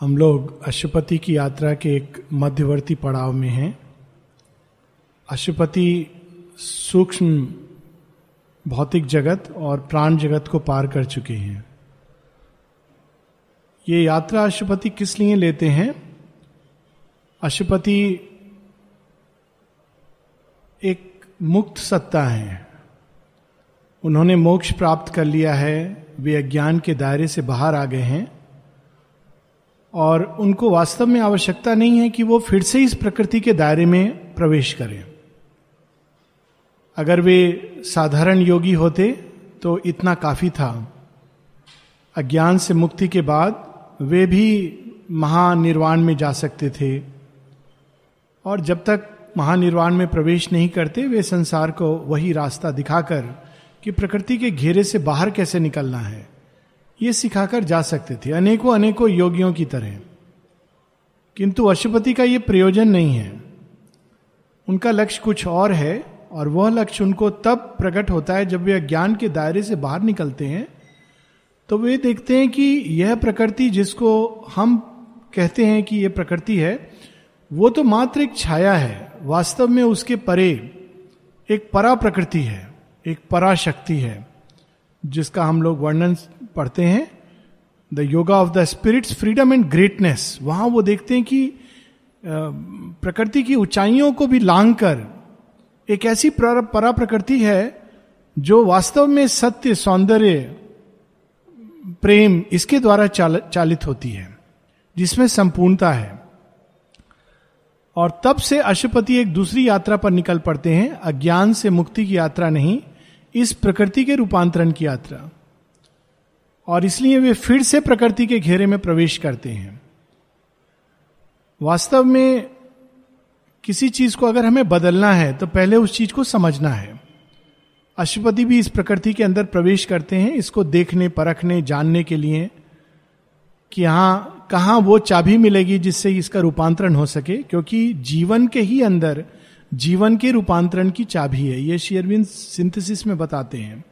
हम लोग अशुपति की यात्रा के एक मध्यवर्ती पड़ाव में हैं। अशुपति सूक्ष्म भौतिक जगत और प्राण जगत को पार कर चुके हैं। ये यात्रा अशुपति किस लिए लेते हैं? अशुपति एक मुक्त सत्ता है। उन्होंने मोक्ष प्राप्त कर लिया है, वे अज्ञान के दायरे से बाहर आ गए हैं। और उनको वास्तव में आवश्यकता नहीं है कि वो फिर से इस प्रकृति के दायरे में प्रवेश करें। अगर वे साधारण योगी होते तो इतना काफ़ी था। अज्ञान से मुक्ति के बाद वे भी महानिर्वाण में जा सकते थे। और जब तक महानिर्वाण में प्रवेश नहीं करते, वे संसार को वही रास्ता दिखाकर कि प्रकृति के घेरे से बाहर कैसे निकलना है। ये सिखाकर जा सकते थे। अनेकों अनेकों योगियों की तरह। किंतु अशुपति का ये प्रयोजन नहीं है। उनका लक्ष्य कुछ और है और वह लक्ष्य उनको तब प्रकट होता है जब वे ज्ञान के दायरे से बाहर निकलते हैं। तो वे देखते हैं कि यह प्रकृति जिसको हम कहते हैं कि यह प्रकृति है, वो तो मात्र एक छाया है। वास्तव में उसके परे एक परा प्रकृति है, एक पराशक्ति है, जिसका हम लोग वर्णन पढ़ते हैं the yoga of the spirit's freedom and greatness वहाँ वो देखते हैं कि प्रकृति की ऊंचाइयों को भी लांग कर एक ऐसी परा प्रकृति है जो वास्तव में सत्य सौंदर्य प्रेम इसके द्वारा चाल, चालित होती है जिसमें संपूर्णता है। और तब से अशुपति एक दूसरी यात्रा पर निकल पड़ते हैं अज्ञान से मुक्ति की यात्रा नहीं इस प्रकृति के रूपांतरण की यात्रा। और इसलिए वे फिर से प्रकृति के घेरे में प्रवेश करते हैं। वास्तव में किसी चीज़ को अगर हमें बदलना है तो पहले उस चीज़ को समझना है। अशुपति भी इस प्रकृति के अंदर प्रवेश करते हैं, इसको देखने, परखने, जानने के लिए कि यहाँ कहा वो चाबी मिलेगी जिससे इसका रूपांतरण हो सके, क्योंकि जीवन के ही अंदर, जीवन के रूपांतरण की चाबी है। ये शेयरविंद सिंथेसिस में बताते हैं।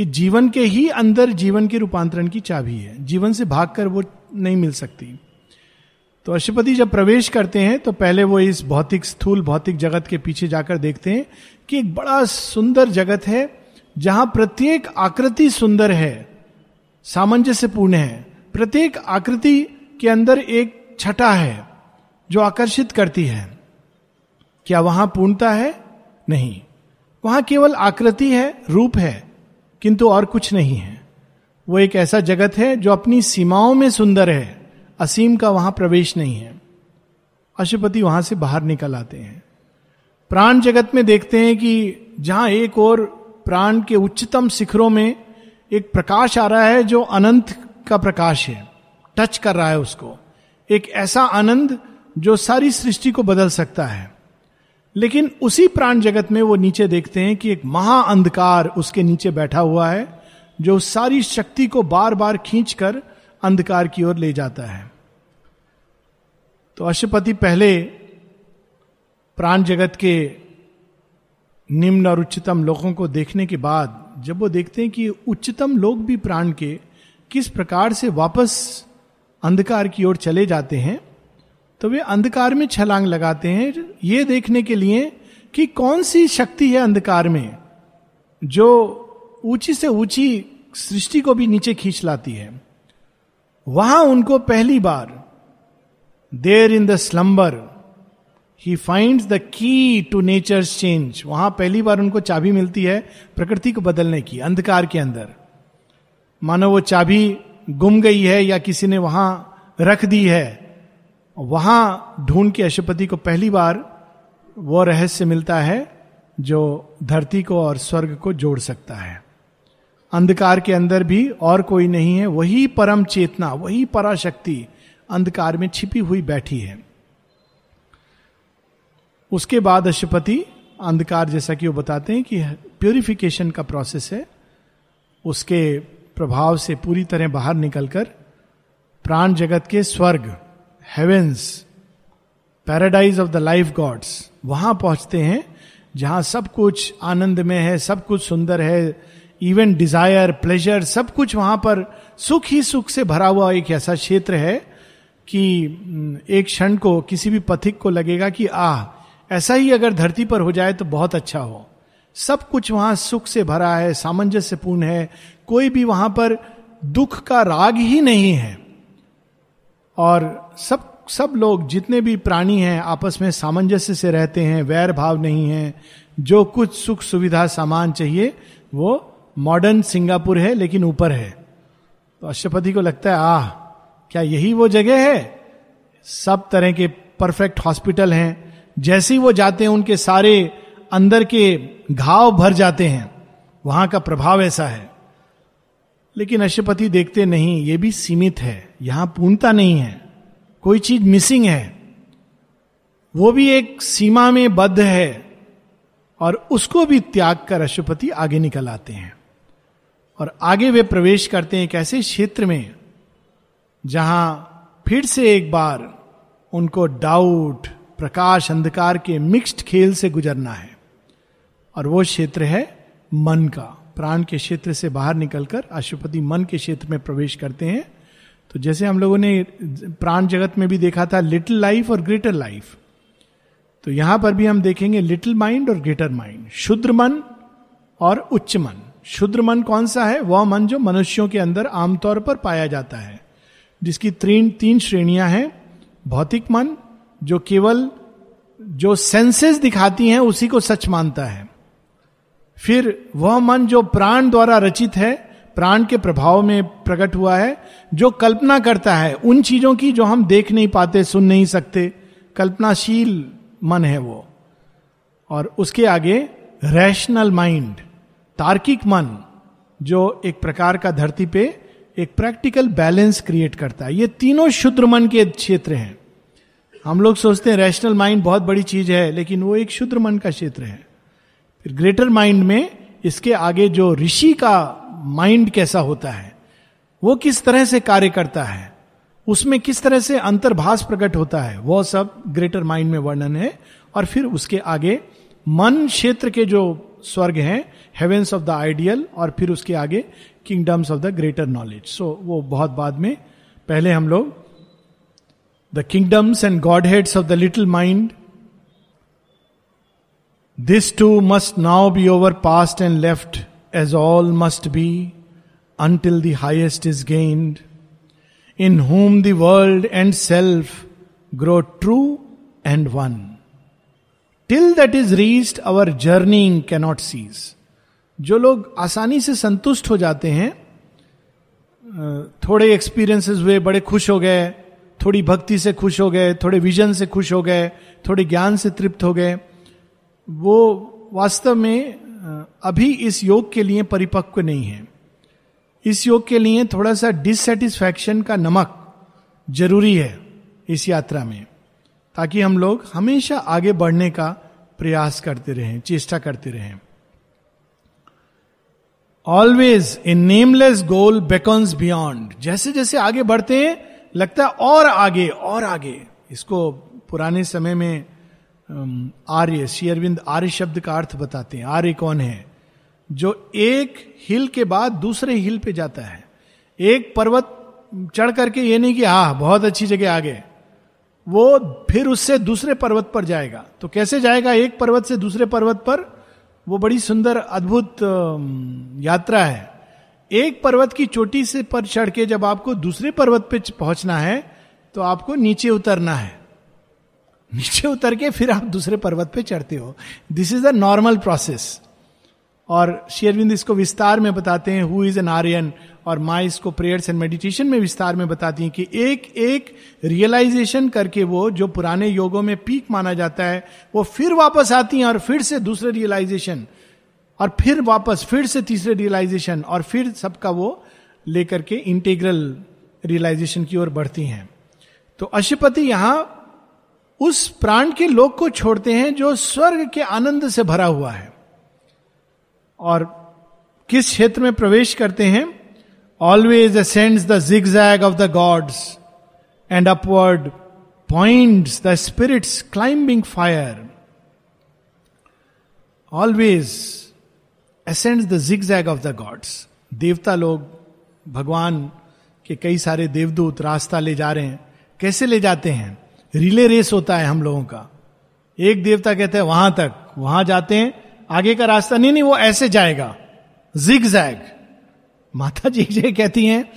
कि जीवन के ही अंदर जीवन के रूपांतरण की चाबी है। जीवन से भागकर वो नहीं मिल सकती। तो अशुपति जब प्रवेश करते हैं तो पहले वो इस भौतिक स्थूल, भौतिक जगत के पीछे जाकर देखते हैं कि एक बड़ा सुंदर जगत है, जहाँ प्रत्येक आकृति सुंदर है सामंजस्य पूर्ण है। प्रत्येक आकृति के अंदर एक छटा है, जो आकर्षित करती है। क्या वहाँ पूर्णता है? नहीं। वहाँ केवल आकृति है, रूप है। किंतु और कुछ नहीं है। वो एक ऐसा जगत है जो अपनी सीमाओं में सुंदर है। असीम का वहाँ प्रवेश नहीं है। अशुपति वहाँ से बाहर निकल आते हैं। प्राण जगत में देखते हैं कि जहाँ एक और प्राण के उच्चतम शिखरों में एक प्रकाश आ रहा है जो अनंत का प्रकाश है। टच कर रहा है उसको। एक ऐसा आनंद जो सारी सृष्टि को बदल सकता है। लेकिन उसी प्राण जगत में वो नीचे देखते हैं कि एक महाअंधकार उसके नीचे बैठा हुआ है, जो सारी शक्ति को बार बार खींचकर अंधकार की ओर ले जाता है। तो अशुपति पहले प्राण जगत के निम्न और उच्चतम लोगों को देखने के बाद, जब वो देखते हैं कि उच्चतम लोग भी प्राण के किस प्रकार से वापस अंधकार की ओर चले जाते हैं तो वे अंधकार में छलांग लगाते हैं। ये देखने के लिए कि कौन सी शक्ति है अंधकार में, जो ऊँची से ऊँची सृष्टि को भी नीचे खींच लाती है। वहाँ उनको पहली बार there in the slumber he find the key to nature change वहाँ पहली बार उनको चाबी मिलती है प्रकृति को बदलने की, अंधकार के अंदर। मानो वो चाबी गुम गई है या किसी ने वहाँ रख दी है। वहाँ ढूंढ के अशुपति को पहली बार वो रहस्य मिलता है जो धरती को और स्वर्ग को जोड़ सकता है। अंधकार के अंदर भी और कोई नहीं है, वही परम चेतना, वही पराशक्ति अंधकार में छिपी हुई बैठी है। उसके बाद अशुपति, अंधकार जैसा कि वो बताते हैं कि प्योरिफिकेशन का प्रोसेस है, उसके प्रभाव से पूरी तरह बाहर निकलकर प्राण जगत के स्वर्ग heavens paradise of the life gods वहाँ पहुँचते हैं, जहाँ सब कुछ आनंद में है, सब कुछ सुंदर है इवन डिज़ायर प्लेजर सब कुछ वहाँ पर सुख ही सुख से भरा हुआ एक ऐसा क्षेत्र है कि एक क्षण को, किसी भी पथिक को लगेगा कि, आह, ऐसा ही अगर धरती पर हो जाए तो बहुत अच्छा हो। सब कुछ वहाँ सुख से भरा है, सामंजस्यपूर्ण है, कोई भी वहाँ पर दुख का राग ही नहीं है। और सब सब लोग जितने भी प्राणी हैं, आपस में सामंजस्य से रहते हैं, वैर भाव नहीं है, जो कुछ सुख सुविधा सामान चाहिए, वो मॉडर्न सिंगापुर है, लेकिन ऊपर है। तो अष्टपति को लगता है, आह, क्या यही वो जगह है? सब तरह के परफेक्ट हॉस्पिटल हैं। जैसे ही वो जाते हैं, उनके सारे अंदर के घाव भर जाते हैं। वहाँ का प्रभाव ऐसा है। लेकिन अष्टपति देखते नहीं, ये भी सीमित है। यहाँ पूर्णता नहीं है। कोई चीज़ मिसिंग है, वो भी एक सीमा में बद्ध है और उसको भी त्याग कर अशुपति आगे निकल आते हैं। और आगे वे प्रवेश करते हैं एक ऐसे क्षेत्र में जहाँ फिर से एक बार उनको डाउट प्रकाश, अंधकार के मिक्स्ड खेल से गुजरना है। और वो क्षेत्र है मन का। प्राण के क्षेत्र से बाहर निकलकर अशुपति मन के क्षेत्र में प्रवेश करते हैं। तो जैसे हम लोगों ने प्राण जगत में भी देखा था लिटिल लाइफ और ग्रेटर लाइफ तो यहाँ पर भी हम देखेंगे लिटिल माइंड और ग्रेटर माइंड शुद्र मन और उच्च मन। शुद्र मन कौन सा है? वह मन जो मनुष्यों के अंदर आमतौर पर पाया जाता है। जिसकी तीन तीन श्रेणियाँ हैं। भौतिक मन, जो केवल जो सेंसेस दिखाती हैं, उसी को सच मानता है। फिर वह मन जो प्राण द्वारा रचित है प्राण के प्रभाव में प्रकट हुआ है, जो कल्पना करता है उन चीज़ों की जो हम देख नहीं पाते, सुन नहीं सकते। कल्पनाशील मन है वो। और उसके आगे रैशनल माइंड तार्किक मन, जो एक प्रकार का धरती पे एक प्रैक्टिकल बैलेंस क्रिएट करता है। ये तीनों शुद्र मन के क्षेत्र हैं। हम लोग सोचते हैं रैशनल माइंड बहुत बड़ी चीज़ है, लेकिन वो एक शुद्र मन का क्षेत्र है। फिर ग्रेटर माइंड में इसके आगे जो ऋषि का माइंड कैसा होता है, वो किस तरह से कार्य करता है, उसमें किस तरह से अंतर्भाष प्रकट होता है वह सब ग्रेटर माइंड में वर्णन है और फिर उसके आगे मन क्षेत्र के जो स्वर्ग हैं हेवेंस ऑफ़ द आइडियल और फिर उसके आगे kingdoms of the greater knowledge so वो बहुत बाद में, पहले हम लोग the kingdoms and godheads of the little mind this too must now be overpassed and left as all must be until the highest is gained, in whom the world and self grow true and one. Till that is reached, our journeying cannot cease. जो लोग आसानी से संतुष्ट हो जाते हैं थोड़े experiences हुए बड़े खुश हो गए थोड़ी भक्ति से खुश हो गए थोड़े विजन से खुश हो गए थोड़े ज्ञान से तृप्त हो गए वो वास्तव में अभी इस योग के लिए परिपक्व नहीं है। इस योग के लिए थोड़ा सा डिससेटिस्फैक्शन का नमक ज़रूरी है इस यात्रा में, ताकि हम लोग हमेशा आगे बढ़ने का प्रयास करते रहें, चेष्टा करते रहें। Always a nameless goal beckons beyond जैसे जैसे आगे बढ़ते हैं, लगता है और आगे और आगे। इसको पुराने समय में आर्य श्री अरविंद आर्य शब्द का अर्थ बताते हैं। आर्य कौन है? जो एक हिल के बाद दूसरे हिल पे जाता है। एक पर्वत चढ़ करके ये नहीं कि, हा, बहुत अच्छी जगह आ गए वो फिर उससे दूसरे पर्वत पर जाएगा। तो कैसे जाएगा? एक पर्वत से दूसरे पर्वत पर। वो बड़ी सुंदर, अद्भुत यात्रा है। एक पर्वत की चोटी से पर चढ़ के जब आपको दूसरे पर्वत पे पहुँचना है तो आपको नीचे उतरना है। नीचे उतर के फिर आप दूसरे पर्वत पे चढ़ते हो। This is the normal process और शेरविंद इसको विस्तार में बताते हैं हु इज़ एन आर्यन और माँ इसको प्रेयर्स एंड मेडिटेशन में विस्तार में बताती हैं कि एक एक रियलाइजेशन करके वो, जो पुराने योगों में पीक माना जाता है, वो फिर वापस आती हैं और फिर से दूसरे रियलाइजेशन और फिर वापस, फिर से तीसरे रियलाइजेशन और फिर सबका वो लेकर के इंटीग्रल रियलाइजेशन की ओर बढ़ती हैं। तो अशुपति यहाँ उस प्राण के लोग को छोड़ते हैं जो स्वर्ग के आनंद से भरा हुआ है। और किस क्षेत्र में प्रवेश करते हैं? Always ascends the zigzag of the gods and upward point the spirit's climbing fire always ascends the zigzag of the gods देवता लोग, भगवान के कई सारे देवदूत रास्ता ले जा रहे हैं। कैसे ले जाते हैं? रिले रेस होता है हम लोगों का। एक देवता कहते हैं, वहाँ तक, वहाँ जाते हैं, आगे का रास्ता नहीं नहीं, वो ऐसे जाएगा। Zigzag. माता जी ये कहती हैं,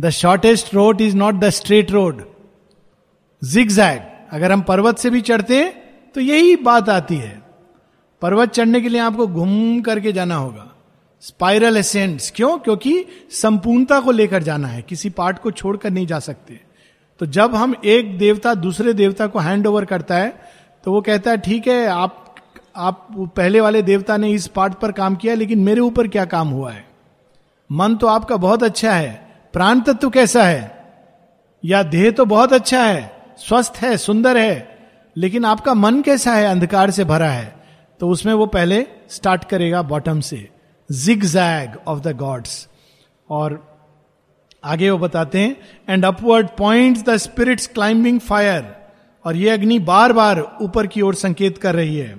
the shortest road is not the straight road. Zigzag. अगर हम पर्वत से भी चढ़ते हैं तो यही बात आती है। पर्वत चढ़ने के लिए आपको घूम करके जाना होगा। Spiral ascents. क्यों? क्योंकि संपूर्णता को लेकर जाना है। किसी पार्ट को छोड़कर नहीं जा सकते। तो जब हम एक देवता दूसरे देवता को हैंड ओवर करता है तो वो कहता है, ठीक है, आप आप पहले वाले देवता ने इस पार्ट पर काम किया, लेकिन मेरे ऊपर क्या काम हुआ है? मन तो आपका बहुत अच्छा है, प्राण तत्व कैसा है? या देह तो बहुत अच्छा है, स्वस्थ है, सुंदर है, लेकिन आपका मन कैसा है, अंधकार से भरा है? तो उसमें वो पहले स्टार्ट करेगा बॉटम से zigzag of the gods और आगे वो बताते हैं and upward point the spirit's climbing fire और ये अग्नि बार बार ऊपर की ओर संकेत कर रही है।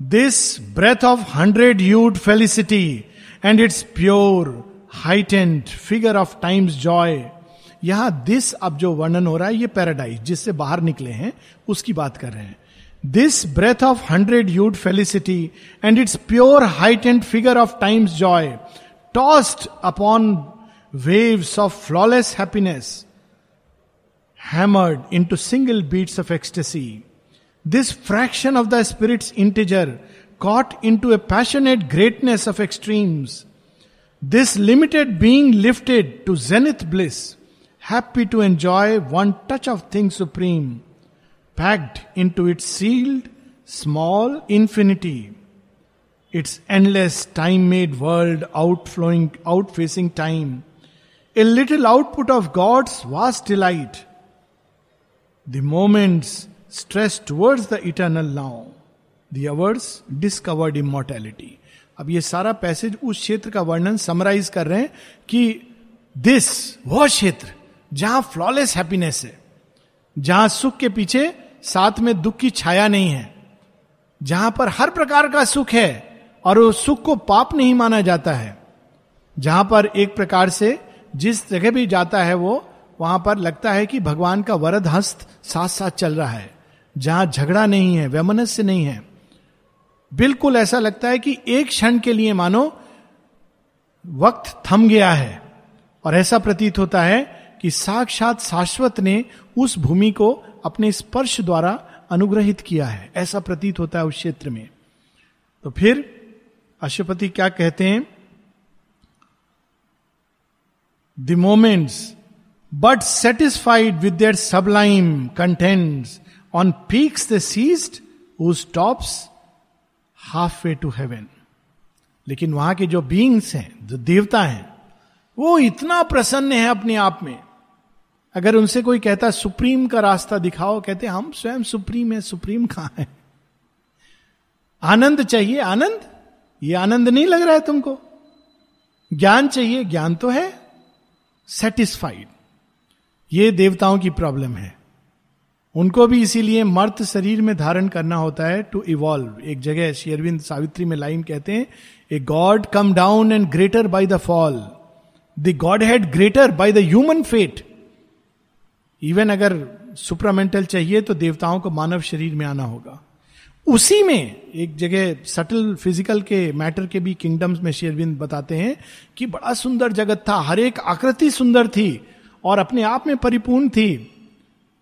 This breath of hundred hued felicity and its pure heightened figure of time's joy यहाँ दिस अब जो वर्णन हो रहा है, ये पैराडाइज जिससे बाहर निकले हैं, उसकी बात कर रहे हैं। This breath of hundred hued felicity and its pure height and figure of time's joy tossed upon waves of flawless happiness hammered into single beats of ecstasy. This fraction of the Spirit's integer caught into a passionate greatness of extremes. This limited being lifted to zenith bliss, happy to enjoy one touch of thing supreme, packed into its sealed, small infinity. Its endless time made world outflowing, outfacing time A little output of God's vast delight. The moments stress towards the eternal now. The hours discovered immortality. अब ये सारा passage उस क्षेत्र का वर्णन summarise कर रहे हैं कि दिस वह क्षेत्र, जहाँ फ्लॉलेस हैप्पीनेस है, जहाँ सुख के पीछे साथ में दुख की छाया नहीं है, जहाँ पर हर प्रकार का सुख है और उस सुख को पाप नहीं माना जाता है, जहाँ पर एक प्रकार से जिस जगह भी जाता है वो, वहाँ पर लगता है कि भगवान का वरद हस्त साथ साथ चल रहा है, जहाँ झगड़ा नहीं है, वैमनस्य नहीं है। बिल्कुल ऐसा लगता है कि एक क्षण के लिए मानो, वक्त थम गया है, और ऐसा प्रतीत होता है कि साक्षात शाश्वत ने उस भूमि को अपने स्पर्श द्वारा अनुग्रहित किया है, ऐसा प्रतीत होता है उस क्षेत्र में। तो फिर अशुपति क्या कहते हैं? The moments but satisfied with their sublime contents on peaks the ceased who stops half way to heaven लेकिन वहाँ के जो बींग्स हैं, जो देवता हैं, वो इतना प्रसन्न है अपने आप में। अगर उनसे कोई कहता, सुप्रीम का रास्ता दिखाओ, कहते, हम स्वयं सुप्रीम है, सुप्रीम कहाँ है? आनंद चाहिए, आनंद? ये आनंद नहीं लग रहा है तुमको? ज्ञान चाहिए, ज्ञान तो है। सेटिस्फाइड ये देवताओं की प्रॉब्लम है। उनको भी इसीलिए मर्त शरीर में धारण करना होता है टू इवॉल्व एक जगह शेरविंद सावित्री में लाइन कहते हैं a god come down and greater by the fall the god had greater by the human fate even अगर सुप्रामेंटल चाहिए तो देवताओं को मानव शरीर में आना होगा। उसी में एक जगह सटल फ़िज़िकल के मैटर के भी किंगडम्स में शेरविंद बताते हैं कि बड़ा सुंदर जगत था, हर एक आकृति सुंदर थी और अपने आप में परिपूर्ण थी,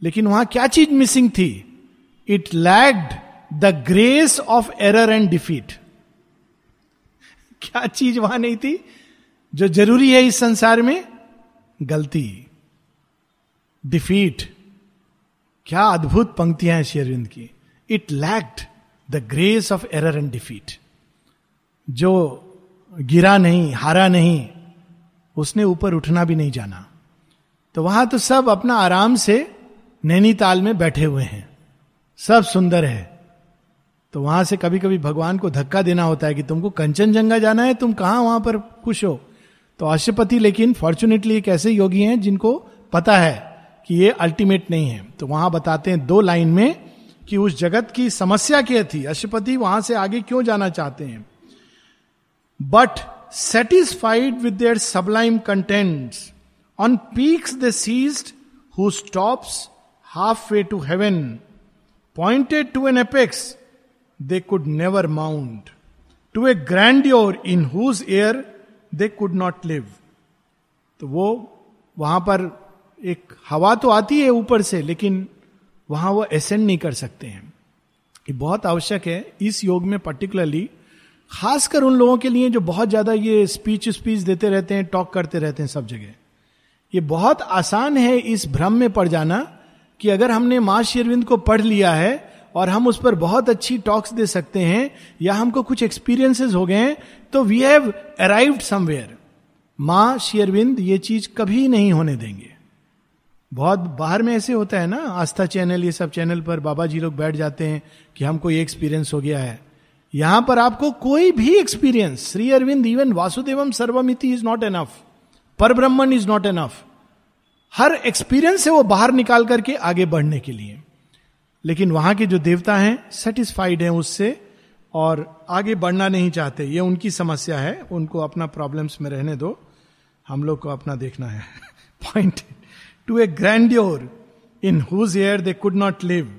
लेकिन वहाँ क्या चीज़ मिसिंग थी? It lacked the grace of error and defeat क्या चीज़ वहाँ नहीं थी? जो ज़रूरी है इस संसार में? गलती डिफीट क्या अद्भुत पंक्तियाँ हैं शेरविंद की। It lacked the grace of error and defeat जो गिरा नहीं, हारा नहीं, उसने ऊपर उठना भी नहीं जाना। तो वहाँ तो सब अपना आराम से नैनीताल में बैठे हुए हैं। सब सुंदर है। तो वहाँ से कभी कभी भगवान को धक्का देना होता है कि तुमको कंचनजंगा जाना है, तुम कहाँ वहाँ पर खुश हो? तो अशुपति लेकिन फॉर्चुनेटली एक ऐसे योगी हैं जिनको पता है कि ये अल्टीमेट नहीं है। तो वहाँ बताते हैं दो लाइन में कि उस जगत की समस्या क्या थी? अशुपति वहाँ से आगे क्यों जाना चाहते हैं? But satisfied with their sublime content on peaks the ceased who stops half way to heaven pointed to an apex they could never mount to a grandeur in whose air they could not live तो वो वहाँ पर एक हवा तो आती है ऊपर से, लेकिन वहाँ वो एसेंड नहीं कर सकते हैं। ये बहुत आवश्यक है इस योग में पर्टिकुलरली खासकर उन लोगों के लिए जो बहुत ज़्यादा ये स्पीच स्पीच देते रहते हैं टॉक करते रहते हैं सब जगह। ये बहुत आसान है इस भ्रम में पड़ जाना कि अगर हमने माँ शेरविंद को पढ़ लिया है और हम उस पर बहुत अच्छी टॉक्स दे सकते हैं या हमको कुछ एक्सपीरियंसेस हो गए हैं तो वी हैव अराइव्ड समवेयर माँ शेयरविंद ये चीज़ कभी नहीं होने देंगे। बहुत बाहर में ऐसे होता है ना, आस्था चैनल, ये सब चैनल पर बाबा जी लोग बैठ जाते हैं कि हमको ये एक्सपीरियंस हो गया है। यहाँ पर आपको कोई भी एक्सपीरियंस श्री अरविंद इवन वासुदेवम सर्वमिति इज़ नॉट एनफ पर ब्रह्मन इज़ नॉट एनफ हर एक्सपीरियंस है वो बाहर निकाल करके आगे बढ़ने के लिए। लेकिन वहाँ के जो देवता हैं सेटिस्फाइड हैं उससे और आगे बढ़ना नहीं चाहते। ये उनकी समस्या है, उनको अपना प्रॉब्लम्स में रहने दो। हम लोग को अपना देखना है। Point to a grandeur in whose air they could not live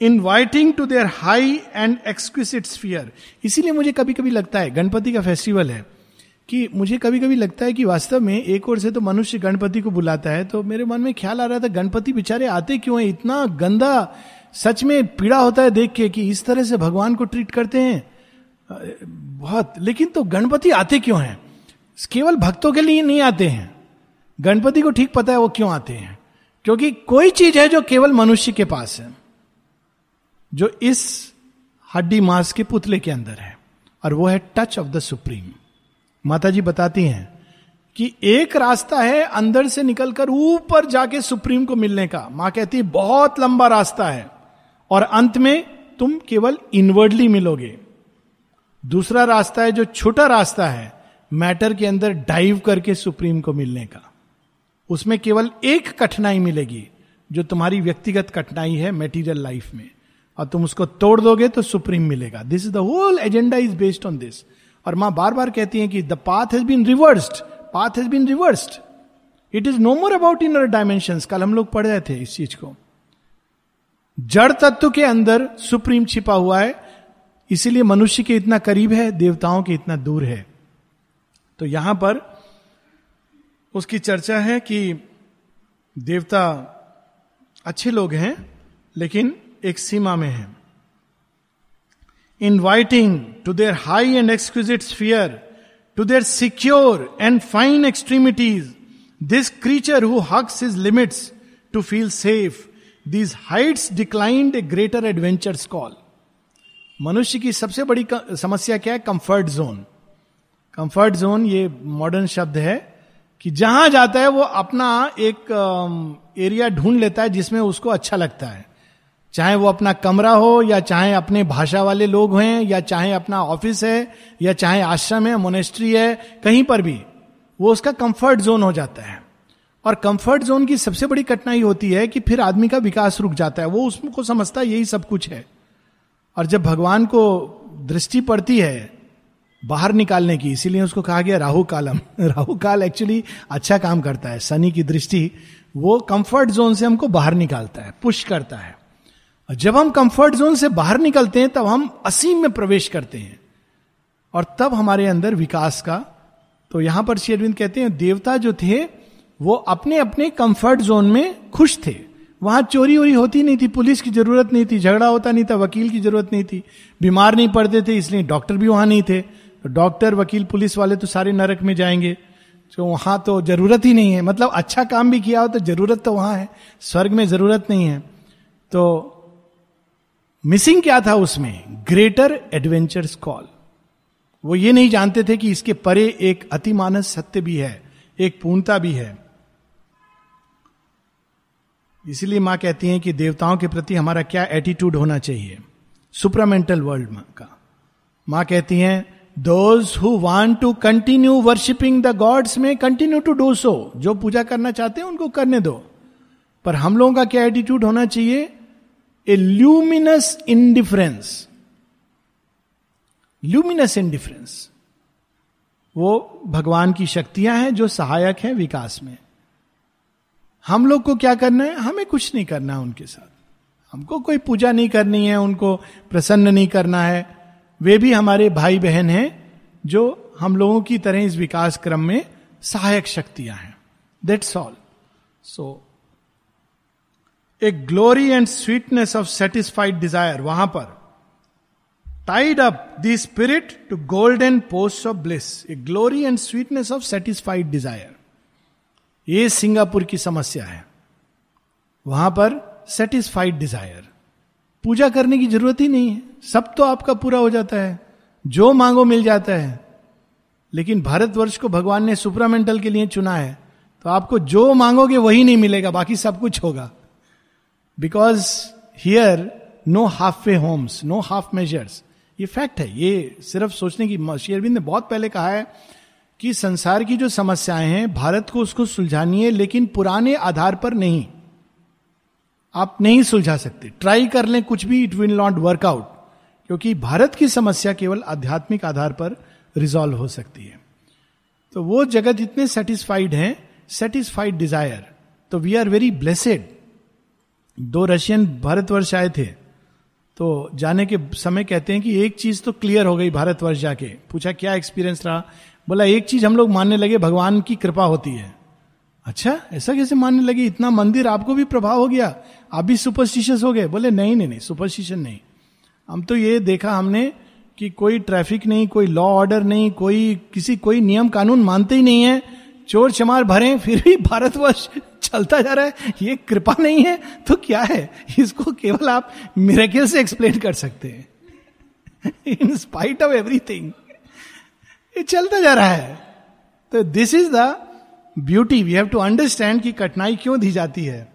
inviting to their high and exquisite sphere इसीलिए मुझे कभी कभी लगता है, गणपति का फेस्टिवल है, कि मुझे कभी कभी लगता है कि वास्तव में एक ओर से तो मनुष्य गणपति को बुलाता है तो मेरे मन में ख्याल आ रहा था, गणपति बेचारे आते क्यों है? इतना गंदा, सच में पीड़ा होता है देख के कि इस तरह से भगवान को ट्रीट करते हैं। बहुत। लेकिन तो गणपति आते क्यों हैं? केवल भक्तों के लिए नहीं आते हैं। गणपति को ठीक पता है वो क्यों आते हैं। क्योंकि कोई चीज़ है जो केवल मनुष्य के पास है, जो इस हड्डी मांस के पुतले के अंदर है, और वो है टच ऑफ़ द सुप्रीम माता जी बताती हैं कि एक रास्ता है अंदर से निकलकर ऊपर जाके सुप्रीम को मिलने का। माँ कहती है, बहुत लंबा रास्ता है, और अंत में तुम केवल इनवर्डली मिलोगे। दूसरा रास्ता है जो छोटा रास्ता है मैटर के अंदर डाइव करके सुप्रीम को मिलने का। उसमें केवल एक कठिनाई मिलेगी, जो तुम्हारी व्यक्तिगत कठिनाई है मेटीरियल लाइफ में। और तुम उसको तोड़ दोगे तो सुप्रीम मिलेगा। This is the whole agenda is based on this और माँ बार बार कहती हैं कि the path has been reversed path has been reversed it is no more about in dimension कल हम लोग पढ़ रहे थे इस चीज़ को। जड़ तत्व के अंदर सुप्रीम छिपा हुआ है। इसीलिए मनुष्य के इतना करीब है, देवताओं के इतना दूर है। तो यहाँ पर उसकी चर्चा है कि देवता अच्छे लोग हैं, लेकिन एक सीमा में है। Inviting to their high and exquisite sphere to their secure and fine extremities this creature who hugs his limits to feel safe these heights declined a greater adventure call मनुष्य की सबसे बड़ी समस्या क्या है? कंफर्ट जोन कंफर्ट जोन ये modern शब्द है। कि जहाँ जाता है वो अपना एक एरिया ढूंढ लेता है जिसमें उसको अच्छा लगता है। चाहे वो अपना कमरा हो, या चाहे अपने भाषा वाले लोग हैं, या चाहे अपना ऑफ़िस है, या चाहे आश्रम है मोनेस्ट्री है, कहीं पर भी, वो उसका कंफर्ट जोन हो जाता है। और कंफर्ट जोन की सबसे बड़ी कठिनाई होती है कि फिर आदमी का विकास रुक जाता है। वो उसको समझता है, यही सब कुछ है। और जब भगवान को दृष्टि पड़ती है बाहर निकालने की, इसीलिए उसको कहा गया राहु कालम। राहु काल एक्चुअली अच्छा काम करता है, शनि की दृष्टि, वो कंफर्ट जोन से हमको बाहर निकालता है पुश करता है। और जब हम कंफर्ट जोन से बाहर निकलते हैं, तब हम असीम में प्रवेश करते हैं। और तब हमारे अंदर विकास का तो यहाँ पर श्री अरविंद कहते हैं, देवता जो थे, वो अपने अपने कंफर्ट जोन में खुश थे। वहाँ चोरी वोरी होती नहीं थी, पुलिस की ज़रूरत नहीं थी, झगड़ा होता नहीं था, वकील की ज़रूरत नहीं थी, बीमार नहीं पड़ते थे, इसलिए डॉक्टर भी वहाँ नहीं थे। डॉक्टर, वकील, पुलिस वाले तो सारे नरक में जाएँगे। तो वहाँ तो ज़रूरत ही नहीं है। मतलब अच्छा काम भी किया हो तो ज़रूरत तो वहाँ है। स्वर्ग में ज़रूरत नहीं है। तो मिसिंग क्या था उसमें? Greater adventures call. वो ये नहीं जानते थे कि इसके परे एक अतिमानस सत्य भी है, एक पूर्णता भी है। इसीलिए माँ कहती हैं कि देवताओं के प्रति हमारा क्या एटीट्यूड होना चाहिए? सुपरामेंटल वर्ल्ड का। माँ कहती हैं those who want to continue worshipping the gods may continue to do so जो पूजा करना चाहते हैं, उनको करने दो। पर हम लोगों का क्या एटीट्यूड होना चाहिए? A luminous indifference luminous indifference वो भगवान की शक्तियाँ हैं, जो सहायक हैं विकास में। हम लोग को क्या करना है? हमें कुछ नहीं करना है उनके साथ। हमको कोई पूजा नहीं करनी है, उनको प्रसन्न नहीं करना है। वे भी हमारे भाई बहन हैं, जो हम लोगों की तरह इस विकास क्रम में सहायक शक्तियाँ हैं। That's all so a glory and sweetness of satisfied desire वहाँ पर tied up the spirit to golden post of bliss a glory and sweetness of satisfied desire ये सिंगापुर की समस्या है। वहाँ पर सेटिस्फाइड डिज़ायर पूजा करने की ज़रूरत ही नहीं है। सब तो आपका पूरा हो जाता है। जो मांगो मिल जाता है। लेकिन भारतवर्ष को भगवान ने सुपरामेंटल के लिए चुना है। तो आपको जो मांगोगे वही नहीं मिलेगा, बाकी सब कुछ होगा। Because here no half way homes no half measures ये फैक्ट है। ये सिर्फ़ सोचने की शेयरबिंद ने बहुत पहले कहा है कि संसार की जो समस्याएँ हैं, भारत को उसको सुलझानी है, लेकिन पुराने आधार पर नहीं। आप नहीं सुलझा सकते। ट्राई कर लें कुछ भी इट विल नॉट वर्कआउट क्योंकि भारत की समस्या केवल आध्यात्मिक आधार पर रिजॉल्व हो सकती है। तो वो जगत इतने सेटिस्फाइड हैं सेटिस्फाइड डिज़ायर तो वी आर वेरी ब्लेसेड दो रशियन भारतवर्ष आए थे। तो जाने के समय कहते हैं कि एक चीज़ तो क्लियर हो गई भारतवर्ष जाके। पूछा, क्या एक्सपीरियंस रहा? बोला, एक चीज़ हम लोग मानने लगे, भगवान की कृपा होती है। अच्छा ऐसा कैसे मानने लगी? इतना मंदिर आपको भी प्रभाव हो गया? आप भी सुपरस्टिशियस हो गए? बोले, नहीं नहीं नहीं सुपरस्टिशन नहीं। हम तो ये देखा हमने कि कोई ट्रैफ़िक नहीं, कोई लॉ ऑर्डर नहीं, कोई, किसी, कोई नियम कानून मानते ही नहीं है। चोर चमार भरे, फिर भी भारतवर्ष चलता जा रहा है। ये कृपा नहीं है तो क्या है? इसको केवल आप मेरेकल से एक्सप्लेन कर सकते हैं। इन स्पाइट ऑफ़ एवरीथिंग ये चलता जा रहा है। तो this is the beauty we have to understand कि कठिनाई क्यों दी जाती है।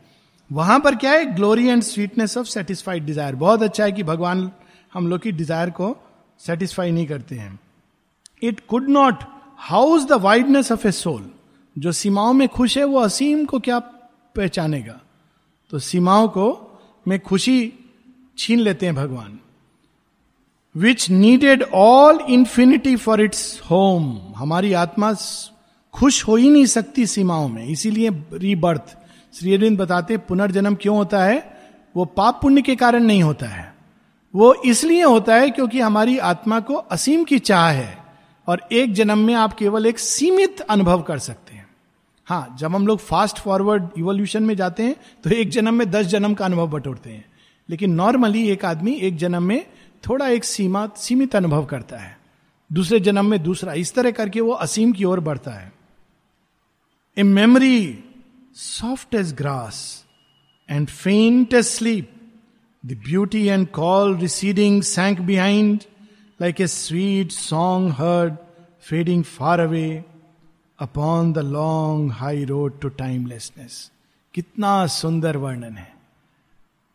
वहाँ पर क्या है? Glory and sweetness of satisfied desire बहुत अच्छा है कि भगवान हम लोग की डिज़ायर को सेटिस्फाई नहीं करते हैं। It could not house the wideness of a soul जो सीमाओं में खुश है, वो असीम को क्या पहचानेगा? तो सीमाओं को में खुशी छीन लेते हैं भगवान। Which needed all infinity for its home हमारी आत्मा खुश हो ही नहीं सकती सीमाओं में, इसीलिए रीबर्थ श्री अरविंद बताते, पुनर्जन्म क्यों होता है? वो पाप पुण्य के कारण नहीं होता है। वो इसलिए होता है क्योंकि हमारी आत्मा को असीम की चाह है और एक जन्म में आप केवल एक सीमित अनुभव कर सकते हैं। हाँ जब हम लोग फास्ट फॉरवर्ड इवोल्यूशन में जाते हैं तो एक जन्म में दस जन्म का अनुभव बटोरते हैं। लेकिन नॉर्मली एक आदमी एक जन्म में थोड़ा एक सीमा, सीमित अनुभव करता है। दूसरे जन्म में दूसरा, इस तरह करके वो असीम की ओर बढ़ता है। A memory soft as grass and faint as sleep the beauty and call receding sank behind like a sweet song heard fading far away upon the long high road to timelessness कितना सुंदर वर्णन है।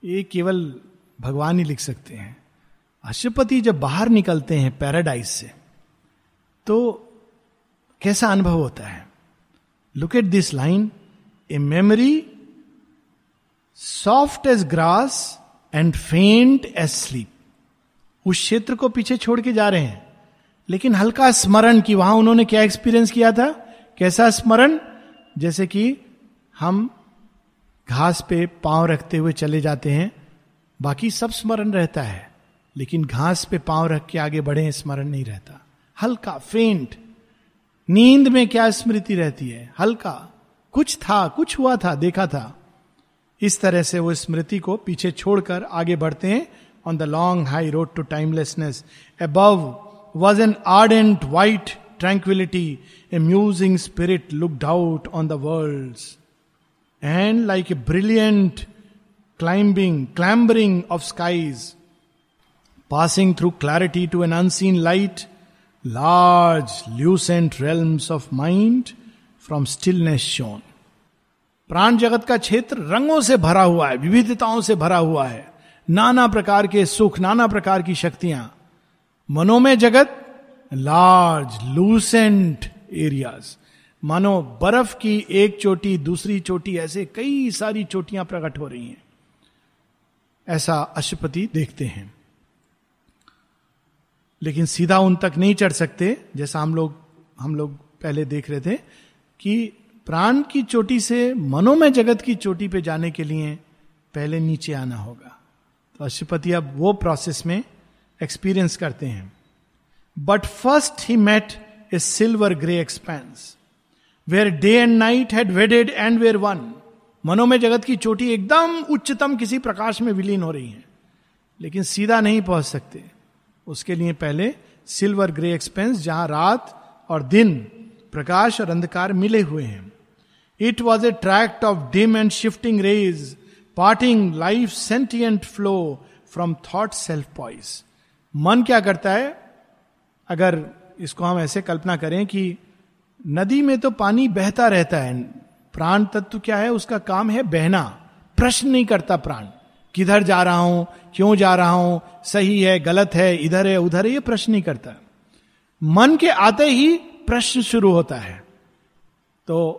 ये केवल भगवान ही लिख सकते हैं। अशुपति जब बाहर निकलते हैं पैराडाइज से तो कैसा अनुभव होता है? Look at this line a memory soft as grass and faint as sleep उस क्षेत्र को पीछे छोड़ के जा रहे हैं। लेकिन हल्का स्मरण कि वहाँ उन्होंने क्या एक्सपीरियंस किया था? कैसा स्मरण? जैसे कि हम घास पे पाँव रखते हुए चले जाते हैं, बाकी सब स्मरण रहता है, लेकिन घास पे पाँव रख के आगे बढ़े स्मरण नहीं रहता। हल्का फेंट नींद में क्या स्मृति रहती है? हल्का। कुछ था, कुछ हुआ था, देखा था। इस तरह से वो स्मृति को पीछे छोड़कर आगे बढ़ते हैं। On the long high road to timelessness above was an ardent white tranquillity a musing spirit looked out on the world and like a brilliant climbing clambering of skies passing through clarity to an unseen light large lucent rails of mind from stillness shone प्राण जगत का क्षेत्र रंगों से भरा हुआ है, विविधताओं से भरा हुआ है। नाना प्रकार के सुख, नाना प्रकार की शक्तियाँ। मनोमय जगत लार्ज लूसेंट एरियाज़ मानो बर्फ़ की एक चोटी, दूसरी चोटी, ऐसे कई सारी चोटियाँ प्रकट हो रही हैं। ऐसा अशुपति देखते हैं। लेकिन सीधा उन तक नहीं चढ़ सकते, जैसा हम लोग हम लोग पहले देख रहे थे, कि प्राण की चोटी से मनोमय जगत की चोटी पे जाने के लिए पहले नीचे आना होगा। तो अशुपति अब वो प्रोसेस में एक्सपीरियंस करते हैं। But first he met a silver grey expanse where day and night had wedded and where one मनोमय जगत की चोटी एकदम उच्चतम किसी प्रकाश में विलीन हो रही है, लेकिन सीधा नहीं पहुँच सकते। उसके लिए पहले सिल्वर ग्रे एक्सपेंस, जहाँ रात और दिन प्रकाश और अंधकार मिले हुए हैं। It was a tract of dim and shifting rays parting life sentient flow from thought self poise मन क्या करता है? अगर इसको हम ऐसे कल्पना करें कि नदी में तो पानी बहता रहता है, प्राण तत्व क्या है? उसका काम है बहना। प्रश्न नहीं करता प्राण। किधर जा रहा हूँ, क्यों जा रहा हूँ, सही है, गलत है, इधर है, उधर है, ये प्रश्न नहीं करता। मन के आते ही प्रश्न शुरू होता है। तो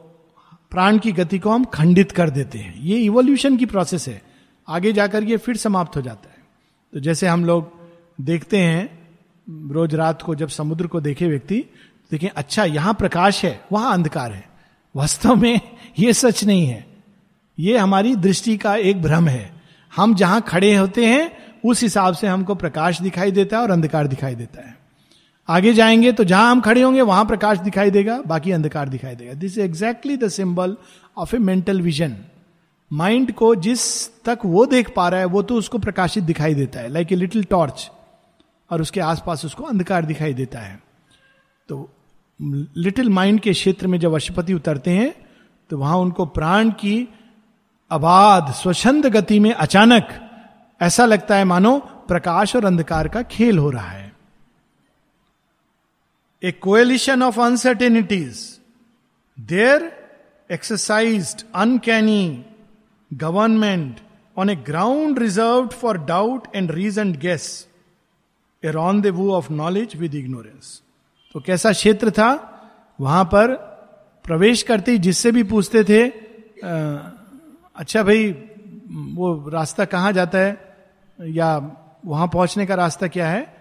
प्राण की गति को हम खंडित कर देते हैं। ये इवोल्यूशन की प्रोसेस है। आगे जाकर ये फिर समाप्त हो जाता है। तो जैसे हम लोग देखते हैं, रोज रात को जब समुद्र को देखे व्यक्ति, देखें अच्छा यहाँ प्रकाश है, वहाँ अंधकार है। वास्तव में ये सच नहीं है। ये हमारी दृष्टि का एक भ्रम है। हम जहाँ खड़े होते हैं, उस हिसाब से हमको प्रकाश दिखाई देता है और अंधकार दिखाई देता है। आगे जाएँगे तो जहाँ हम खड़े होंगे, वहाँ प्रकाश दिखाई देगा, बाकी अंधकार दिखाई देगा। This is exactly the symbol of a mental vision mind को जिस तक वो देख पा रहा है, वो तो उसको प्रकाशित दिखाई देता है लाइक ए लिटिल टॉर्च और उसके आसपास उसको अंधकार दिखाई देता है। तो लिटिल माइंड के क्षेत्र में जब अशुपति उतरते हैं तो वहाँ उनको प्राण की अबाध स्वच्छंद गति में अचानक ऐसा लगता है मानो प्रकाश और अंधकार का खेल हो रहा है। A coalition of uncertainties there exercise uncanny government on a ground reserved for doubt and reason guess err on the woo of knowledge with ignorance तो कैसा क्षेत्र था? वहाँ पर प्रवेश करते जिससे भी पूछते थे आ, अच्छा भाई, वो रास्ता कहाँ जाता है? या वहाँ पहुँचने का रास्ता क्या है?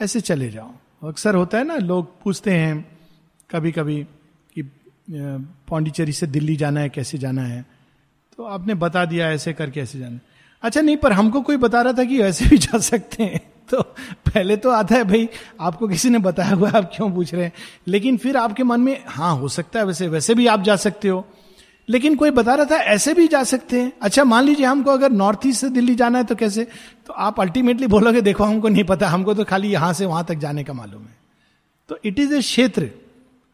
ऐसे चले जाओ। अक्सर होता है ना, लोग पूछते हैं कभी कभी कि पौंडीचेरी से दिल्ली जाना है, कैसे जाना है? तो आपने बता दिया ऐसे करके, ऐसे जाना अच्छा नहीं, पर हमको कोई बता रहा था कि ऐसे भी जा सकते हैं। तो पहले तो आता है भाई, आपको किसी ने बताया हुआ, आप क्यों पूछ रहे हैं? लेकिन फिर आपके मन में हाँ हो सकता है वैसे वैसे भी आप जा सकते हो। लेकिन कोई बता रहा था, ऐसे भी जा सकते हैं। अच्छा मान लीजिए हमको अगर नॉर्थ ईस्ट से दिल्ली जाना है तो कैसे? तो आप अल्टीमेटली बोलोगे, देखो, हमको नहीं पता, हमको तो खाली यहाँ से वहाँ तक जाने का मालूम है। तो इट इज़ ए क्षेत्र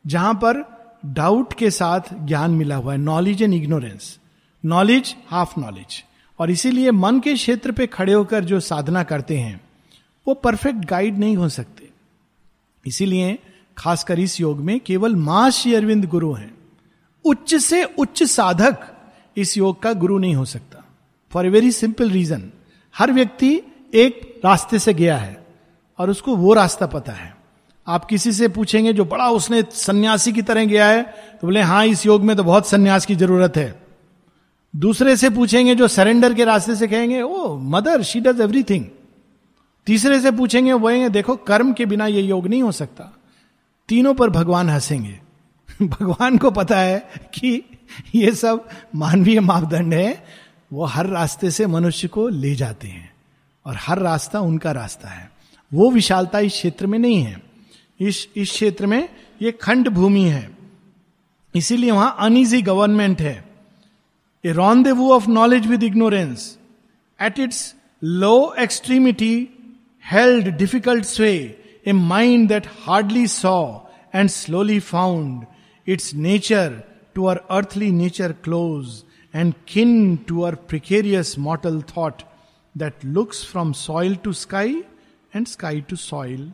जहाँ पर डाउट के साथ ज्ञान मिला हुआ है knowledge and ignorance knowledge half knowledge और इसीलिए मन के क्षेत्र पे खड़े होकर जो साधना करते हैं, वो परफेक्ट गाइड नहीं हो सकते। इसीलिए खासकर इस योग में केवल माँ श्री अरविंद गुरु हैं। उच्च से उच्च साधक इस योग का गुरु नहीं हो सकता। For a very simple reason हर व्यक्ति एक रास्ते से गया है और उसको वो रास्ता पता है। आप किसी से पूछेंगे जो बड़ा उसने सन्यासी की तरह गया है तो बोले हाँ इस योग में तो बहुत सन्यास की ज़रूरत है। दूसरे से पूछेंगे जो सरेंडर के रास्ते से कहेंगे, ओ मदर शी डज एवरीथिंग तीसरे से पूछेंगे वो देखो, कर्म के बिना ये योग नहीं हो सकता। तीनों पर भगवान हंसेंगे। भगवान को पता है कि ये सब मानवीय मापदंड है, वो हर रास्ते से मनुष्य को ले जाते हैं और हर रास्ता उनका रास्ता है। वो विशालता इस क्षेत्र में नहीं है। इस इस क्षेत्र में ये खंड भूमि है। इसीलिए वहाँ अनइजी गवर्नमेंट है। Err on the woo of knowledge with ignorance at its low extremity held difficult sway a mind that hardly saw and slowly found its nature to our earthly nature close and kin to our precarious mortal thought that looks from soil to sky and sky to soil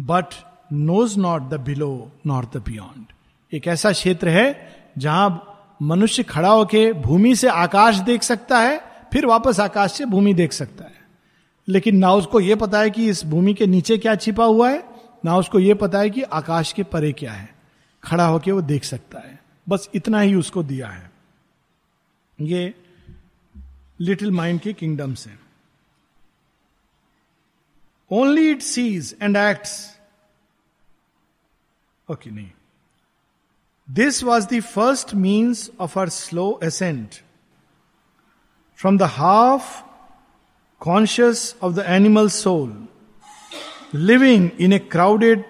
but knows not the below not the beyond एक ऐसा क्षेत्र है जहाँ मनुष्य खड़ा होके भूमि से आकाश देख सकता है, फिर वापस आकाश से भूमि देख सकता है। लेकिन ना उसको यह पता है कि इस भूमि के नीचे क्या छिपा हुआ है, ना उसको यह पता है कि आकाश के परे क्या है। खड़ा होकर वो देख सकता है। बस इतना ही उसको दिया है। ये लिटिल माइंड के किंगडम से only it sees and acts. Okay, नहीं। This was the first means of our slow ascent from the half conscious of the animal soul living in a crowded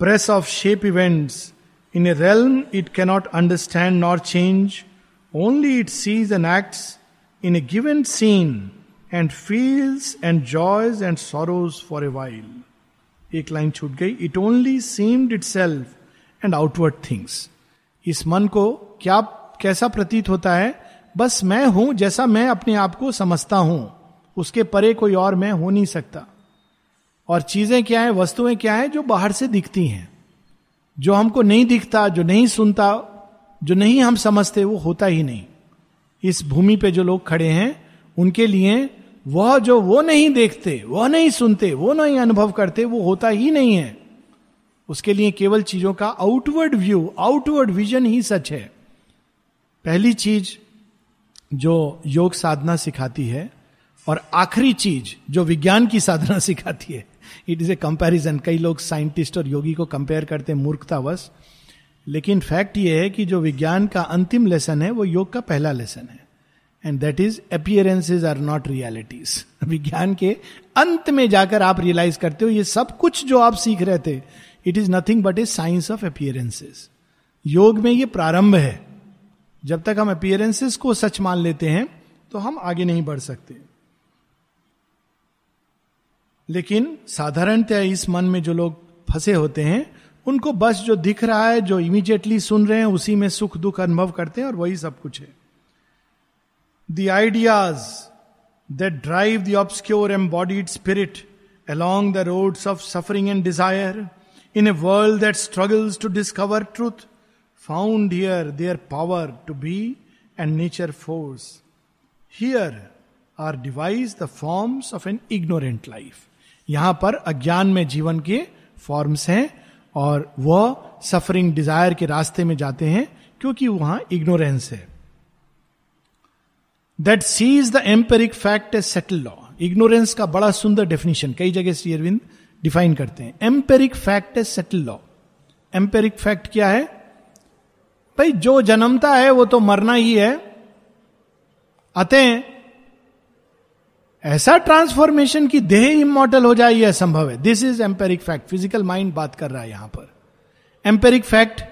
press of shape events in a realm it cannot understand nor change only it sees and acts in a given scene and feels and joys and sorrows for a while एक line छूट गई it only seemed itself and outward things इस मन को क्या, कैसा प्रतीत होता है? बस मैं हूँ जैसा मैं अपने आप को समझता हूँ। उसके परे कोई और मैं हो नहीं सकता। और चीज़ें क्या है, वस्तुएँ क्या है जो बाहर से दिखती हैं? जो हमको नहीं दिखता, जो नहीं सुनता, जो नहीं हम समझते, वो होता ही नहीं। इस भूमि पे जो लोग खड़े हैं, उनके लिए वह जो वो नहीं देखते, वह नहीं सुनते, वो नहीं अनुभव करते, वो होता ही नहीं है। उसके लिए केवल चीज़ों का आउटवर्ड व्यू आउटवर्ड विजन ही सच है। पहली चीज़ जो योग साधना सिखाती है और आखिरी चीज़ जो विज्ञान की साधना सिखाती है इट इज़ ए कंपैरिजन कई लोग साइंटिस्ट और योगी को कंपेयर करते हैं मूर्खतावश लेकिन फैक्ट ये है कि जो विज्ञान का अंतिम लेसन है, वो योग का पहला लेसन है। And that is appearances are not realities विज्ञान के अंत में जाकर आप रियलाइज़ करते हो, ये सब कुछ जो आप सीख रहे थे it is nothing but a science of appearances योग में ये प्रारंभ है। जब तक हम अपियरेंसेस को सच मान लेते हैं तो हम आगे नहीं बढ़ सकते। लेकिन साधारणतः इस मन में जो लोग फंसे होते हैं, उनको बस जो दिख रहा है, जो इमीजिएटली सुन रहे हैं, उसी में सुख दुख अनुभव करते हैं और वही सब कुछ है। The ideas that drive the obscure embodied spirit along the road of suffering and desire in a world that struggle to discover truth found here their power to be and nature force here are devised the forms of an ignorant life यहाँ पर अज्ञान में जीवन के forms हैं और वह suffering desire के रास्ते में जाते हैं क्योंकि वहाँ इग्नोरेंस है। That sees the empiric fact a settle law ignorance का बड़ा सुंदर डेफिनेशन कई जगह श्री अरविंद डिफाइन करते हैं। Empiric fact a settle law empiric fact क्या है? भाई, जो जन्मता है वो तो मरना ही है। अतः ऐसा ट्रांसफॉर्मेशन की देह इमोटल हो जाए, यह संभव है। This is empiric fact physical mind बात कर रहा है यहाँ पर। एम्पेरिक फैक्ट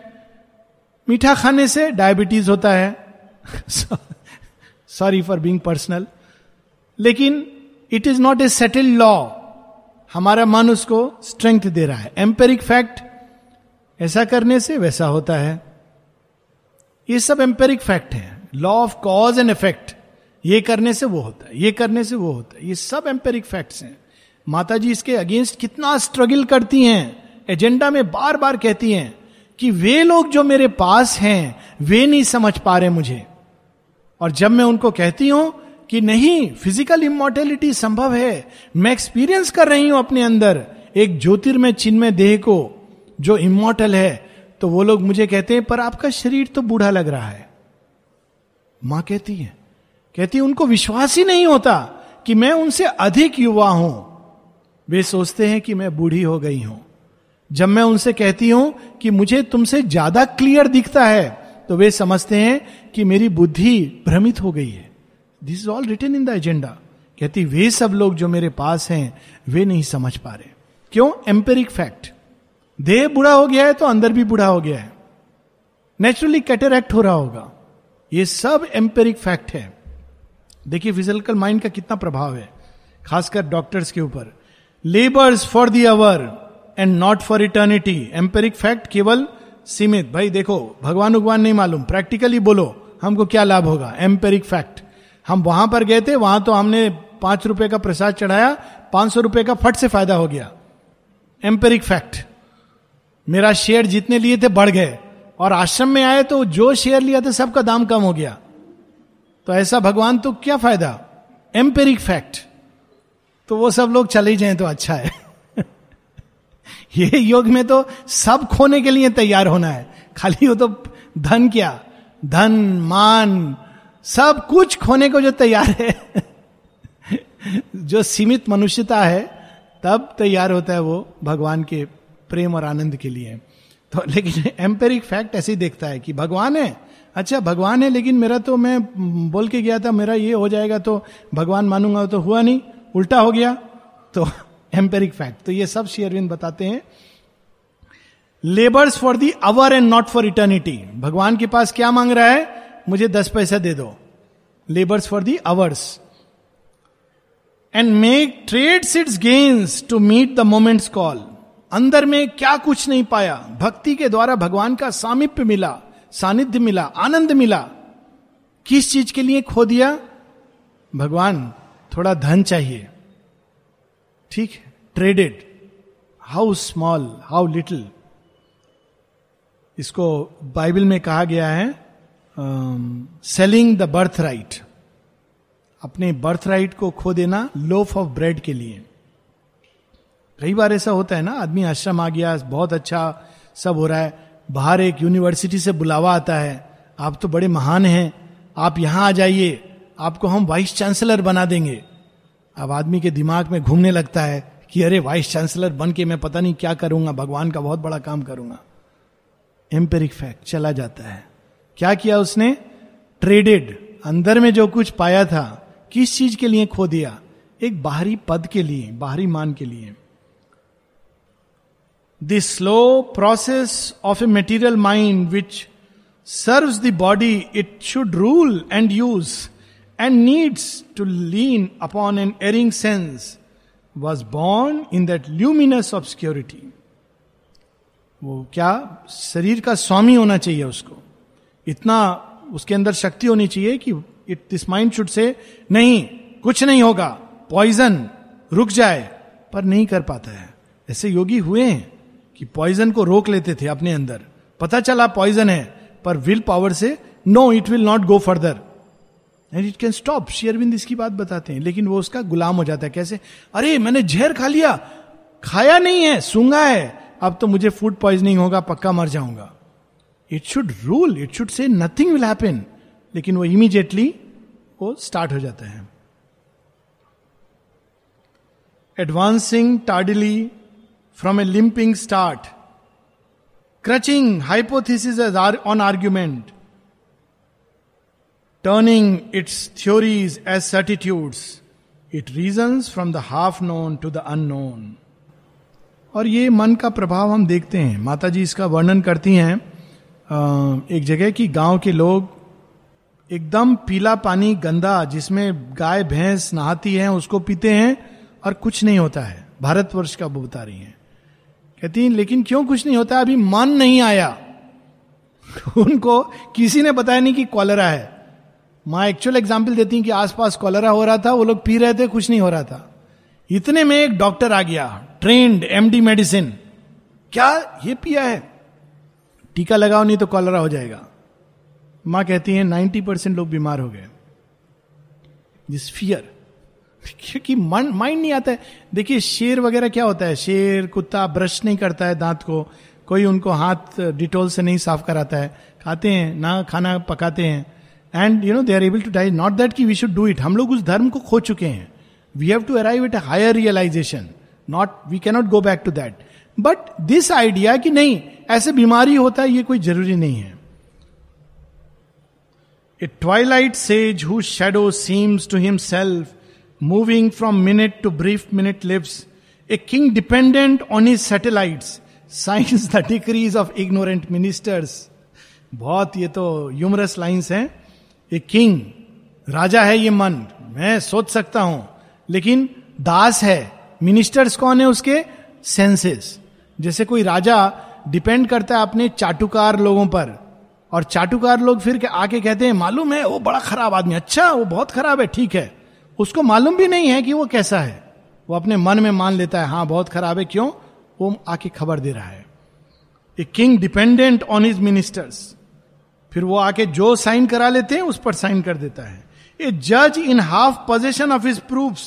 मीठा खाने से डायबिटीज़ होता है। सॉरी फॉर बींग पर्सनल लेकिन it is not a settled law हमारा मन उसको स्ट्रेंथ दे रहा है। एम्पेरिक फैक्ट ऐसा करने से वैसा होता है। ये सब एम्पेरिक फैक्ट है। Law of cause and effect ये करने से वो होता है, ये करने से वो होता है। ये सब एम्पेरिक फैक्ट्स हैं। माता जी इसके अगेंस्ट कितना स्ट्रगल करती हैं। एजेंडा में बार बार कहती हैं कि वे लोग जो मेरे पास हैं, वे नहीं समझ पा रहे मुझे। और जब मैं उनको कहती हूँ कि नहीं फ़िज़िकल इमोर्टेलिटी संभव है, मैं एक्सपीरियंस कर रही हूँ अपने अंदर एक ज्योतिर्मय चिन्मय देह को, जो इमोर्टल है तो वो लोग मुझे कहते हैं, पर आपका शरीर तो बूढ़ा लग रहा है। माँ कहती है कहती, उनको विश्वास ही नहीं होता कि मैं उनसे अधिक युवा हूँ। वे सोचते हैं कि मैं बूढ़ी हो गई हूँ। जब मैं उनसे कहती हूँ कि मुझे तुमसे ज़्यादा क्लियर दिखता है तो वे समझते हैं कि मेरी बुद्धि भ्रमित हो गई है। This is all written in the agenda कहती, वे सब लोग जो मेरे पास हैं, वे नहीं समझ पा रहे। क्यों? एम्पेरिक फैक्ट देह बुढ़ा हो गया है तो अंदर भी बुढ़ा हो गया है। नेचुरली कैटेरैक्ट हो रहा होगा। ये सब एम्पेरिक फैक्ट है। देखिए फ़िज़िकल माइंड का कितना प्रभाव है, खासकर डॉक्टर्स के ऊपर। Labours for the hour and not for eternity empiric fact केवल सीमित। भाई, देखो, भगवान उगवान नहीं मालूम। प्रैक्टिकली बोलो, हमको क्या लाभ होगा? एम्पेरिक फैक्ट हम वहाँ पर गए थे, वहाँ तो हमने पाँच रुपए का प्रसाद चढ़ाया, पाँच सौ रुपए का फट से फ़ायदा हो गया। एम्पेरिक फैक्ट मेरा शेयर जितने लिए थे, बढ़ गए। और आश्रम में आए तो जो शेयर लिया था, सबका दाम कम हो गया। तो ऐसा भगवान तो क्या फ़ायदा? एम्पेरिक फैक्ट तो वो सब लोग चले जाएँ तो अच्छा है। ये योग में तो सब खोने के लिए तैयार होना है। खाली वो तो धन क्या? धन, मान, सब कुछ खोने को जो तैयार है। जो सीमित मनुष्यता है, तब तैयार होता है वो भगवान के प्रेम और आनंद के लिए। तो लेकिन एम्पेरिक फैक्ट ऐसे ही देखता है कि भगवान है अच्छा भगवान है, लेकिन मेरा तो मैं बोल के गया था, मेरा ये हो जाएगा तो भगवान मानूँगा तो हुआ नहीं, उल्टा हो गया तो एम्पेरिक फैक्ट तो ये सब श्री अरविंद बताते हैं। Labours for the hour and not for eternity भगवान के पास क्या मांग रहा है? मुझे दस पैसा दे दो। Labours for the hours and make trade its gains to meet the moment's call अंदर में क्या कुछ नहीं पाया। भक्ति के द्वारा भगवान का सामिप्य मिला। सानिध्य मिला, आनंद मिला। किस चीज़ के लिए खो दिया? भगवान, थोड़ा धन चाहिए। ठीक traded how small how little इसको बाइबल में कहा गया है सेलिंग द बर्थ राइट अपने बर्थ राइट को खो देना लोफ ऑफ़ ब्रेड के लिए। कई बार ऐसा होता है ना, आदमी आश्रम आ गया, बहुत अच्छा सब हो रहा है बाहर एक यूनिवर्सिटी से बुलावा आता है। आप तो बड़े महान हैं। आप यहाँ आ जाइए। आपको हम वाइस चांसलर बना देंगे। अब आदमी के दिमाग में घूमने लगता है कि अरे वाइस चांसलर बन के मैं पता नहीं क्या करूँगा। भगवान का बहुत बड़ा काम करूँगा। एम्पेरिक फैक्ट चला जाता है। क्या किया उसने? ट्रेडेड अंदर में जो कुछ पाया था, किस चीज़ के लिए खो दिया? एक बाहरी पद के लिए, बाहरी मान के लिए। Slow process of a material mind which serves the body it should rule and use and needs to lean upon an erring sense was born in that luminous of security वो क्या शरीर का स्वामी होना चाहिए उसको? इतना उसके अंदर शक्ति होनी चाहिए कि it this mind should say नहीं, कुछ नहीं होगा पॉइजन रुक जाए, पर नहीं कर पाता है। ऐसे योगी हुए हैं। कि पॉइजन को रोक लेते थे अपने अंदर। पता चला पॉइजन है, पर विल पावर से no it will not go further and it can stop शेयरविंद इसकी बात बताते हैं, लेकिन वो उसका गुलाम हो जाता है। कैसे? अरे, मैंने जहर खा लिया। खाया नहीं है सूँगा है। अब तो मुझे फ़ूड पॉइजनिंग होगा, पक्का मर जाऊँगा। It should rule it should say nothing will happen लेकिन वो इमीडिएटली वो स्टार्ट हो जाता है। Advancing tardily from a limping start crutching hypothesis on argument turning its theories as certitudes it reason from the half known to the unknown और ये मन का प्रभाव हम देखते हैं। माता जी इसका वर्णन करती हैं। एक जगह की गाँव के लोग एकदम पीला पानी गंदा जिसमें गाय, भैंस नहाती हैं, उसको पीते हैं और कुछ नहीं होता है। भारतवर्ष का वो बता रही हैं। कहती लेकिन क्यों कुछ नहीं होता? अभी मन नहीं आया। उनको किसी ने बताया नहीं कि कॉलरा है। माँ एक्चुअल एग्ज़ाम्पल देती हैं कि आसपास कॉलरा हो रहा था, वो लोग पी रहे थे, कुछ नहीं हो रहा था। इतने में एक डॉक्टर आ गया ट्रेंड एमडी मेडिसिन क्या ये पिया है? टीका लगाओ, नहीं तो कॉलरा हो जाएगा। माँ कहती है, नाइन्टी परसेंट लोग बीमार हो गए दिस फियर क्योंकि मन माइंड नहीं आता है। देखिए, शेर वगैरह क्या होता है? शेर, कुत्ता ब्रश नहीं करता है दांत को। कोई उनको हाथ डिटोल से नहीं साफ़ कराता है। खाते हैं, ना खाना पकाते हैं। And you know they are able to die not that की वी शुड डू इट हम लोग उस धर्म को खो चुके हैं। We have to arrive at higher realization not we cannot go back to that but this idea कि नहीं, ऐसे बीमारी होता है, ये कोई ज़रूरी नहीं है। A twilight sage who shadow seems to him self moving from minute to brief minute lives a king dependent on his satellites signs the decrees of ignorant ministers बहुत ये तो ह्यूमरस लाइन्स हैं. ए किंग राजा है ये मन। मैं सोच सकता हूँ। लेकिन दास है। मिनिस्टर्स कौन है उसके? सेंसेस जैसे कोई राजा डिपेंड करता है अपने चाटुकार लोगों पर। और चाटुकार लोग फिर आके कहते हैं, मालूम है, वो बड़ा खराब आदमी अच्छा वो बहुत खराब है, ठीक है। उसको मालूम भी नहीं है कि वो कैसा है। वो अपने मन में मान लेता है हाँ बहुत खराब है, क्यों? वो आके खबर दे रहा है। A king dependent on his ministers फिर वो आके जो साइन करा लेते हैं, उस पर साइन कर देता है। ए जज in half possession of his proof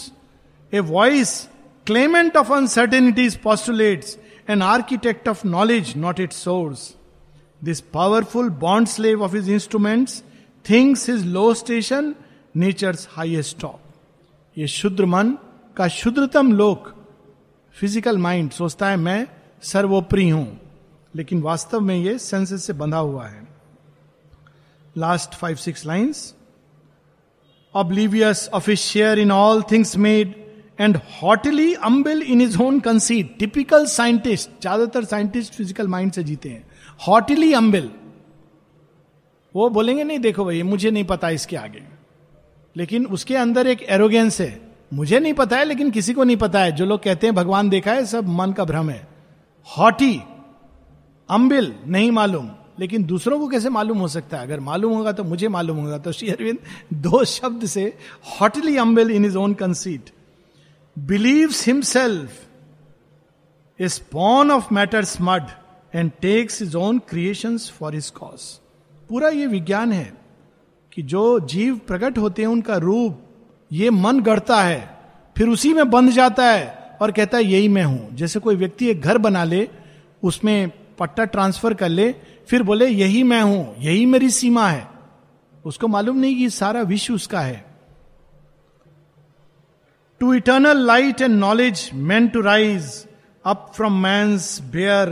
a voice clamant of uncertainties postulate an architect of knowledge not it source this powerful bond slave of his instrument thinks is low station nature highest top ये शुद्र मन का शुद्रतम लोक physical mind सोचता है मैं सर्वोपरि हूँ। लेकिन वास्तव में ये सेंसेस से बंधा हुआ है। Last five six lines his share in all things made and haughtily humble in his own conceit typical scientist ज़्यादातर साइंटिस्ट फ़िज़िकल माइंड से जीते हैं। हॉटली अम्बिल वो बोलेंगे, नहीं, देखो भाई मुझे नहीं पता इसके आगे। लेकिन उसके अंदर एक एरोगेंस है। मुझे नहीं पता है, लेकिन किसी को नहीं पता है। जो लोग कहते हैं, भगवान देखा है, सब मन का भ्रम है। हॉटी अम्बिल नहीं मालूम। लेकिन दूसरों को कैसे मालूम हो सकता है? अगर मालूम होगा तो मुझे मालूम होगा। तो श्री अरविंद दो शब्द से haughtily humble in his own conceit believe himself a spawn of matter's mud and takes his own creation for his cause पूरा ये विज्ञान है। कि जो जीव प्रकट होते हैं, उनका रूप, ये मन गढ़ता है, फिर उसी में बंध जाता है और कहता है, यही मैं हूँ। जैसे कोई व्यक्ति एक घर बना ले, उसमें पट्टा ट्रांसफ़र कर ले, फिर बोले, यही मैं हूँ, यही मेरी सीमा है। उसको मालूम नहीं कि सारा विश्व उसका है। To eternal light and knowledge man to rise up from man's bare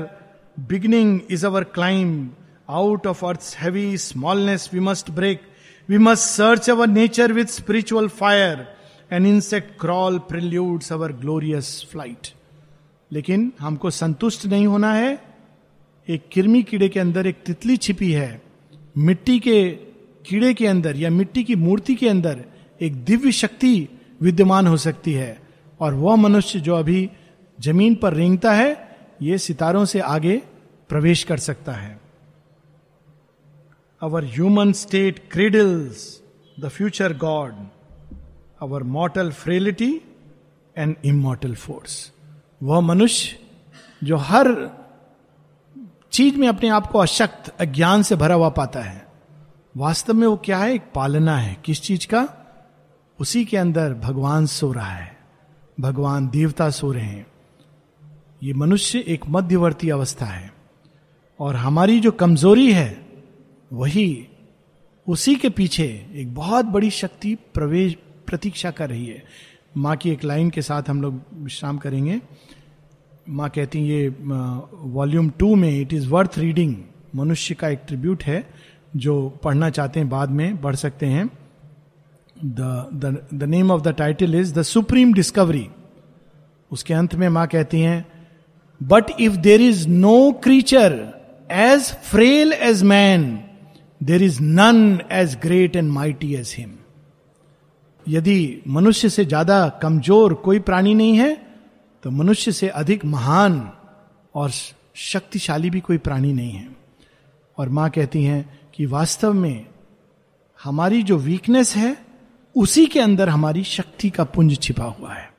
beginning is our climb out of earth heavy smallness we must break we must search our nature with spiritual fire an insect crawl preludes our glorious flight लेकिन हमको संतुष्ट नहीं होना है। एक किरमी कीड़े के अंदर एक तितली छिपी है। मिट्टी के कीड़े के अंदर या मिट्टी की मूर्ति के अंदर एक दिव्य शक्ति विद्यमान हो सकती है। और वह मनुष्य जो अभी ज़मीन पर रेंगता है, ये सितारों से आगे प्रवेश कर सकता है। Our human state cradles the future god our mortal frailty and immortal force वह मनुष्य जो हर चीज़ में अपने आप को अशक्त, अज्ञान से भरा हुआ पाता है, वास्तव में वो क्या है? एक पालना है। किस चीज़ का? उसी के अंदर भगवान सो रहा है। भगवान देवता सो रहे हैं। ये मनुष्य एक मध्यवर्ती अवस्था है। और हमारी जो कमज़ोरी है वही उसी के पीछे एक बहुत बड़ी शक्ति प्रवेश, प्रतीक्षा कर रही है। माँ की एक लाइन के साथ हम लोग विश्राम करेंगे। माँ कहती ये वॉल्यूम टू में इट इज़ वर्थ रीडिंग मनुष्य का एक ट्रिब्यूट है, जो पढ़ना चाहते हैं, बाद में पढ़ सकते हैं। The name of the title is the supreme discovery उसके अंत में माँ कहती हैं but if there is no creature as frail as man there is none as great and mighty as him यदि मनुष्य से ज़्यादा कमज़ोर कोई प्राणी नहीं है तो मनुष्य से अधिक महान और शक्तिशाली भी कोई प्राणी नहीं है। और माँ कहती हैं कि वास्तव में हमारी जो वीकनेस है, उसी के अंदर हमारी शक्ति का पुंज छिपा हुआ है।